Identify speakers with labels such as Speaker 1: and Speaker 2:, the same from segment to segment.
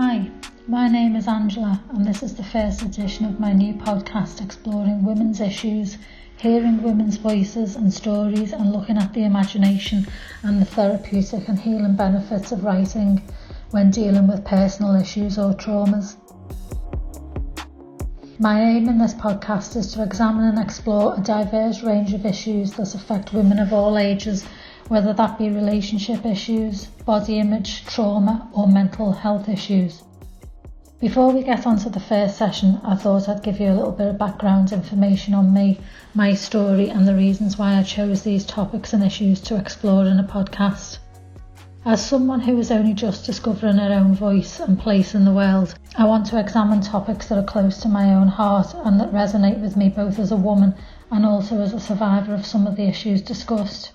Speaker 1: Hi, my name is Angela, and this is the first edition of my new podcast exploring women's issues, hearing women's voices and stories, and looking at the imagination and the therapeutic and healing benefits of writing when dealing with personal issues or traumas. My aim in this podcast is to examine and explore a diverse range of issues that affect women of all ages whether that be relationship issues, body image, trauma, or mental health issues. Before we get on to the first session, I thought I'd give you a little bit of background information on me, my story, and the reasons why I chose these topics and issues to explore in a podcast. As someone who is only just discovering her own voice and place in the world, I want to examine topics that are close to my own heart and that resonate with me both as a woman and also as a survivor of some of the issues discussed.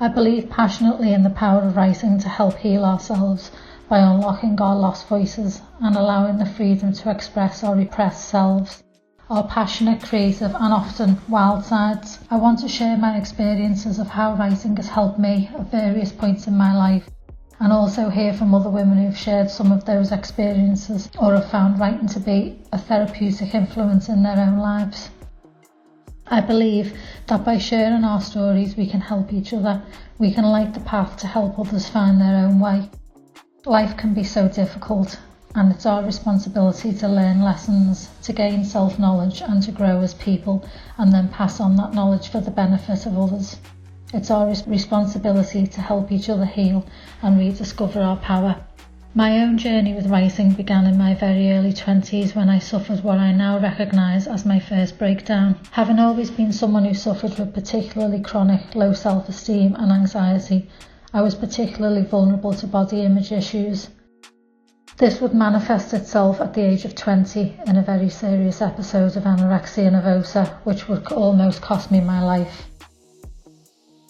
Speaker 1: I believe passionately in the power of writing to help heal ourselves by unlocking our lost voices and allowing the freedom to express our repressed selves, our passionate, creative, and often wild sides. I want to share my experiences of how writing has helped me at various points in my life and also hear from other women who've shared some of those experiences or have found writing to be a therapeutic influence in their own lives. I believe that by sharing our stories, we can help each other. We can light the path to help others find their own way. Life can be so difficult, and it's our responsibility to learn lessons, to gain self knowledge, and to grow as people, and then pass on that knowledge for the benefit of others. It's our responsibility to help each other heal and rediscover our power. My own journey with writing began in my very early 20s when I suffered what I now recognise as my first breakdown. Having always been someone who suffered with particularly chronic low self esteem and anxiety, I was particularly vulnerable to body image issues. This would manifest itself at the age of 20 in a very serious episode of anorexia nervosa, which would almost cost me my life.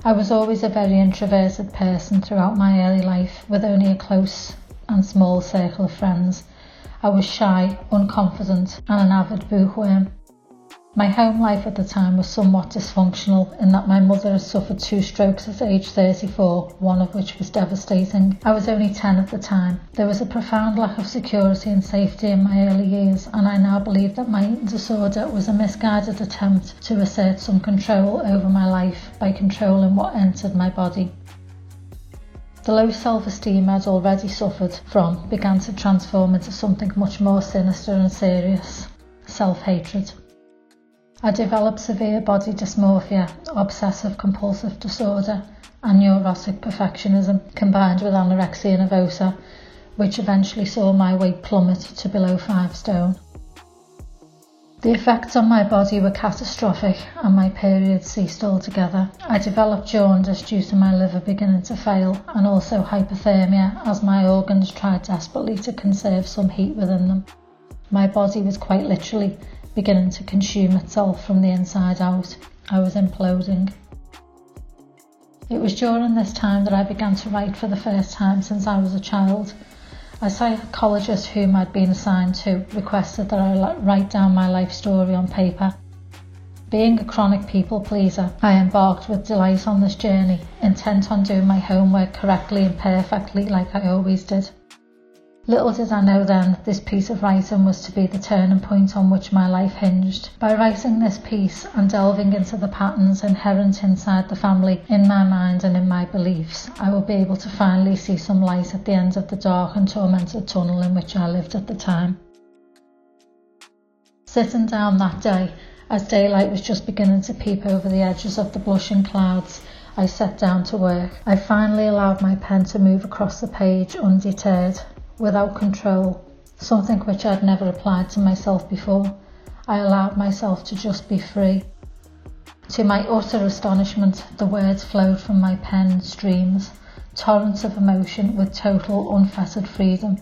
Speaker 1: I was always a very introverted person throughout my early life, with only a close and small circle of friends. I was shy, unconfident, and an avid bookworm. My home life at the time was somewhat dysfunctional in that my mother had suffered two strokes at age 34, one of which was devastating. I was only 10 at the time. There was a profound lack of security and safety in my early years, and I now believe that my eating disorder was a misguided attempt to assert some control over my life by controlling what entered my body. The low self-esteem I'd already suffered from began to transform into something much more sinister and serious, self-hatred. I developed severe body dysmorphia, obsessive compulsive disorder and neurotic perfectionism combined with anorexia nervosa, which eventually saw my weight plummet to below five stone. The effects on my body were catastrophic and my periods ceased altogether. I developed jaundice due to my liver beginning to fail and also hypothermia as my organs tried desperately to conserve some heat within them. My body was quite literally beginning to consume itself from the inside out. I was imploding. It was during this time that I began to write for the first time since I was a child. A psychologist whom I'd been assigned to requested that I write down my life story on paper. Being a chronic people pleaser, I embarked with delight on this journey, intent on doing my homework correctly and perfectly like I always did. Little did I know then this piece of writing was to be the turning point on which my life hinged. By writing this piece and delving into the patterns inherent inside the family, in my mind and in my beliefs, I will be able to finally see some light at the end of the dark and tormented tunnel in which I lived at the time. Sitting down that day, as daylight was just beginning to peep over the edges of the blushing clouds, I sat down to work. I finally allowed my pen to move across the page undeterred without control, something which I'd never applied to myself before. I allowed myself to just be free. To my utter astonishment, the words flowed from my pen streams, torrents of emotion with total unfettered freedom.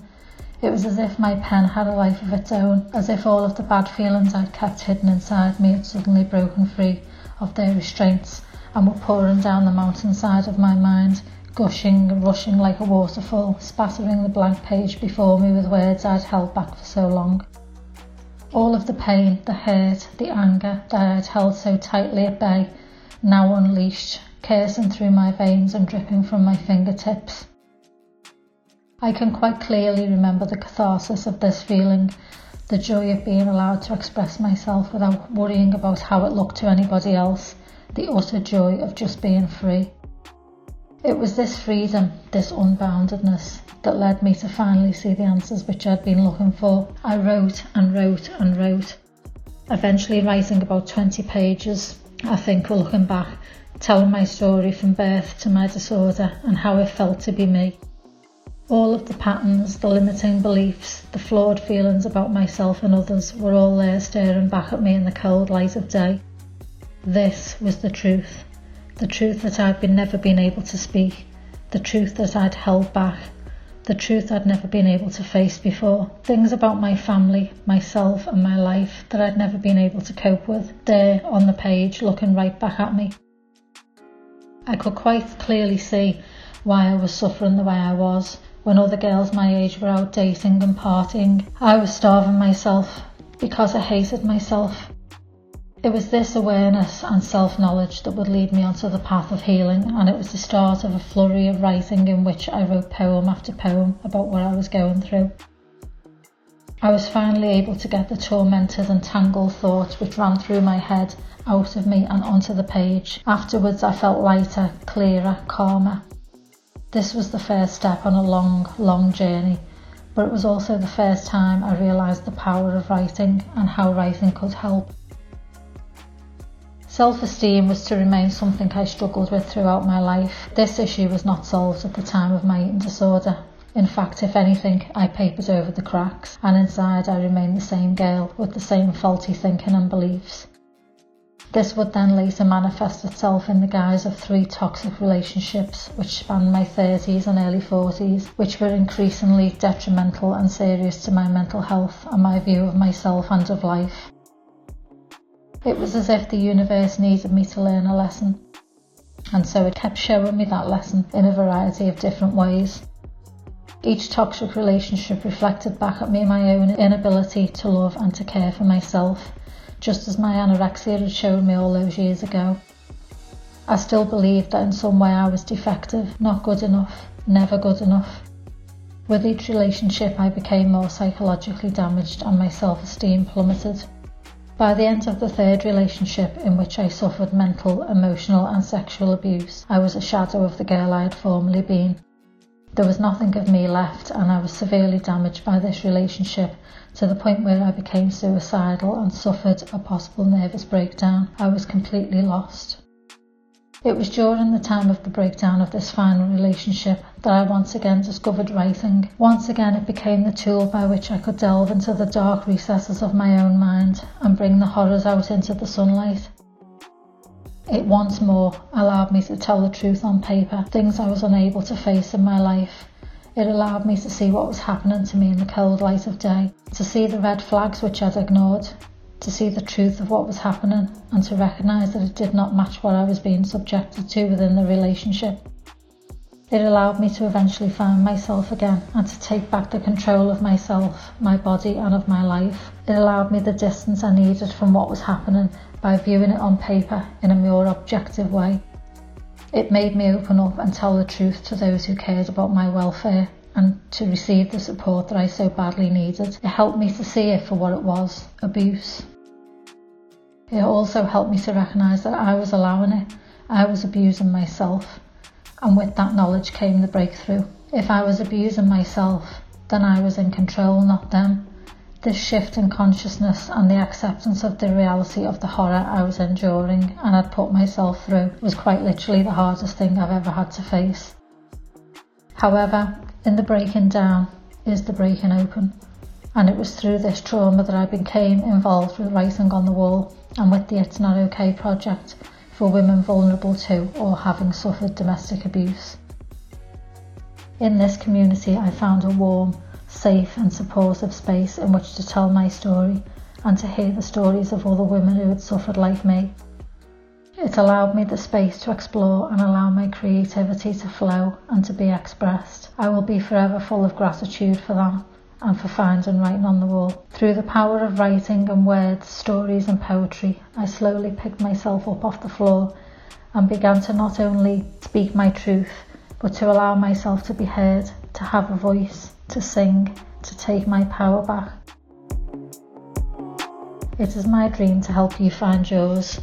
Speaker 1: It was as if my pen had a life of its own, as if all of the bad feelings I'd kept hidden inside me had suddenly broken free of their restraints and were pouring down the mountainside of my mind gushing and rushing like a waterfall, spattering the blank page before me with words I'd held back for so long. All of the pain, the hurt, the anger that I had held so tightly at bay, now unleashed, coursing through my veins and dripping from my fingertips. I can quite clearly remember the catharsis of this feeling, the joy of being allowed to express myself without worrying about how it looked to anybody else, the utter joy of just being free. It was this freedom, this unboundedness, that led me to finally see the answers which I'd been looking for. I wrote and wrote and wrote, eventually writing about 20 pages, I think, looking back, telling my story from birth to my disorder and how it felt to be me. All of the patterns, the limiting beliefs, the flawed feelings about myself and others were all there staring back at me in the cold light of day. This was the truth. The truth that I'd been never been able to speak. The truth that I'd held back. The truth I'd never been able to face before. Things about my family, myself and my life that I'd never been able to cope with. There on the page looking right back at me. I could quite clearly see why I was suffering the way I was when other girls my age were out dating and partying. I was starving myself because I hated myself. It was this awareness and self knowledge that would lead me onto the path of healing, and it was the start of a flurry of writing in which I wrote poem after poem about what I was going through. I was finally able to get the tormented and tangled thoughts which ran through my head out of me and onto the page. Afterwards, I felt lighter, clearer, calmer. This was the first step on a long, long journey, but it was also the first time I realised the power of writing and how writing could help. Self esteem was to remain something I struggled with throughout my life. This issue was not solved at the time of my eating disorder. In fact, if anything, I papered over the cracks, and inside I remained the same girl with the same faulty thinking and beliefs. This would then later manifest itself in the guise of three toxic relationships which spanned my 30s and early 40s, which were increasingly detrimental and serious to my mental health and my view of myself and of life. It was as if the universe needed me to learn a lesson, and so it kept showing me that lesson in a variety of different ways. Each toxic relationship reflected back at me my own inability to love and to care for myself just as my anorexia had shown me all those years ago. I still believed that in some way I was defective, not good enough, never good enough. With each relationship, I became more psychologically damaged and my self esteem plummeted. By the end of the third relationship, in which I suffered mental, emotional, and sexual abuse, I was a shadow of the girl I had formerly been. There was nothing of me left, and I was severely damaged by this relationship to the point where I became suicidal and suffered a possible nervous breakdown. I was completely lost. It was during the time of the breakdown of this final relationship that I once again discovered writing. Once again, it became the tool by which I could delve into the dark recesses of my own mind and bring the horrors out into the sunlight. It once more allowed me to tell the truth on paper, things I was unable to face in my life, it allowed me to see what was happening to me in the cold light of day, to see the red flags which I'd ignored, to see the truth of what was happening, and to recognise that it did not match what I was being subjected to within the relationship. It allowed me to eventually find myself again and to take back the control of myself, my body, and of my life. It allowed me the distance I needed from what was happening by viewing it on paper in a more objective way. It made me open up and tell the truth to those who cared about my welfare and to receive the support that I so badly needed. It helped me to see it for what it was abuse. It also helped me to recognise that I was allowing it, I was abusing myself, and with that knowledge came the breakthrough. If I was abusing myself, then I was in control, not them. This shift in consciousness and the acceptance of the reality of the horror I was enduring and had put myself through was quite literally the hardest thing I've ever had to face. However, in the breaking down is the breaking open, and it was through this trauma that I became involved with Writing on the Wall and with the It's Not OK project for women vulnerable to or having suffered domestic abuse. In this community, I found a warm, safe and supportive space in which to tell my story and to hear the stories of other women who had suffered like me. It allowed me the space to explore and allow my creativity to flow and to be expressed. I will be forever full of gratitude for that and for finding and writing on the wall. Through the power of writing and words, stories and poetry, I slowly picked myself up off the floor and began to not only speak my truth, but to allow myself to be heard, to have a voice, to sing, to take my power back. It is my dream to help you find yours.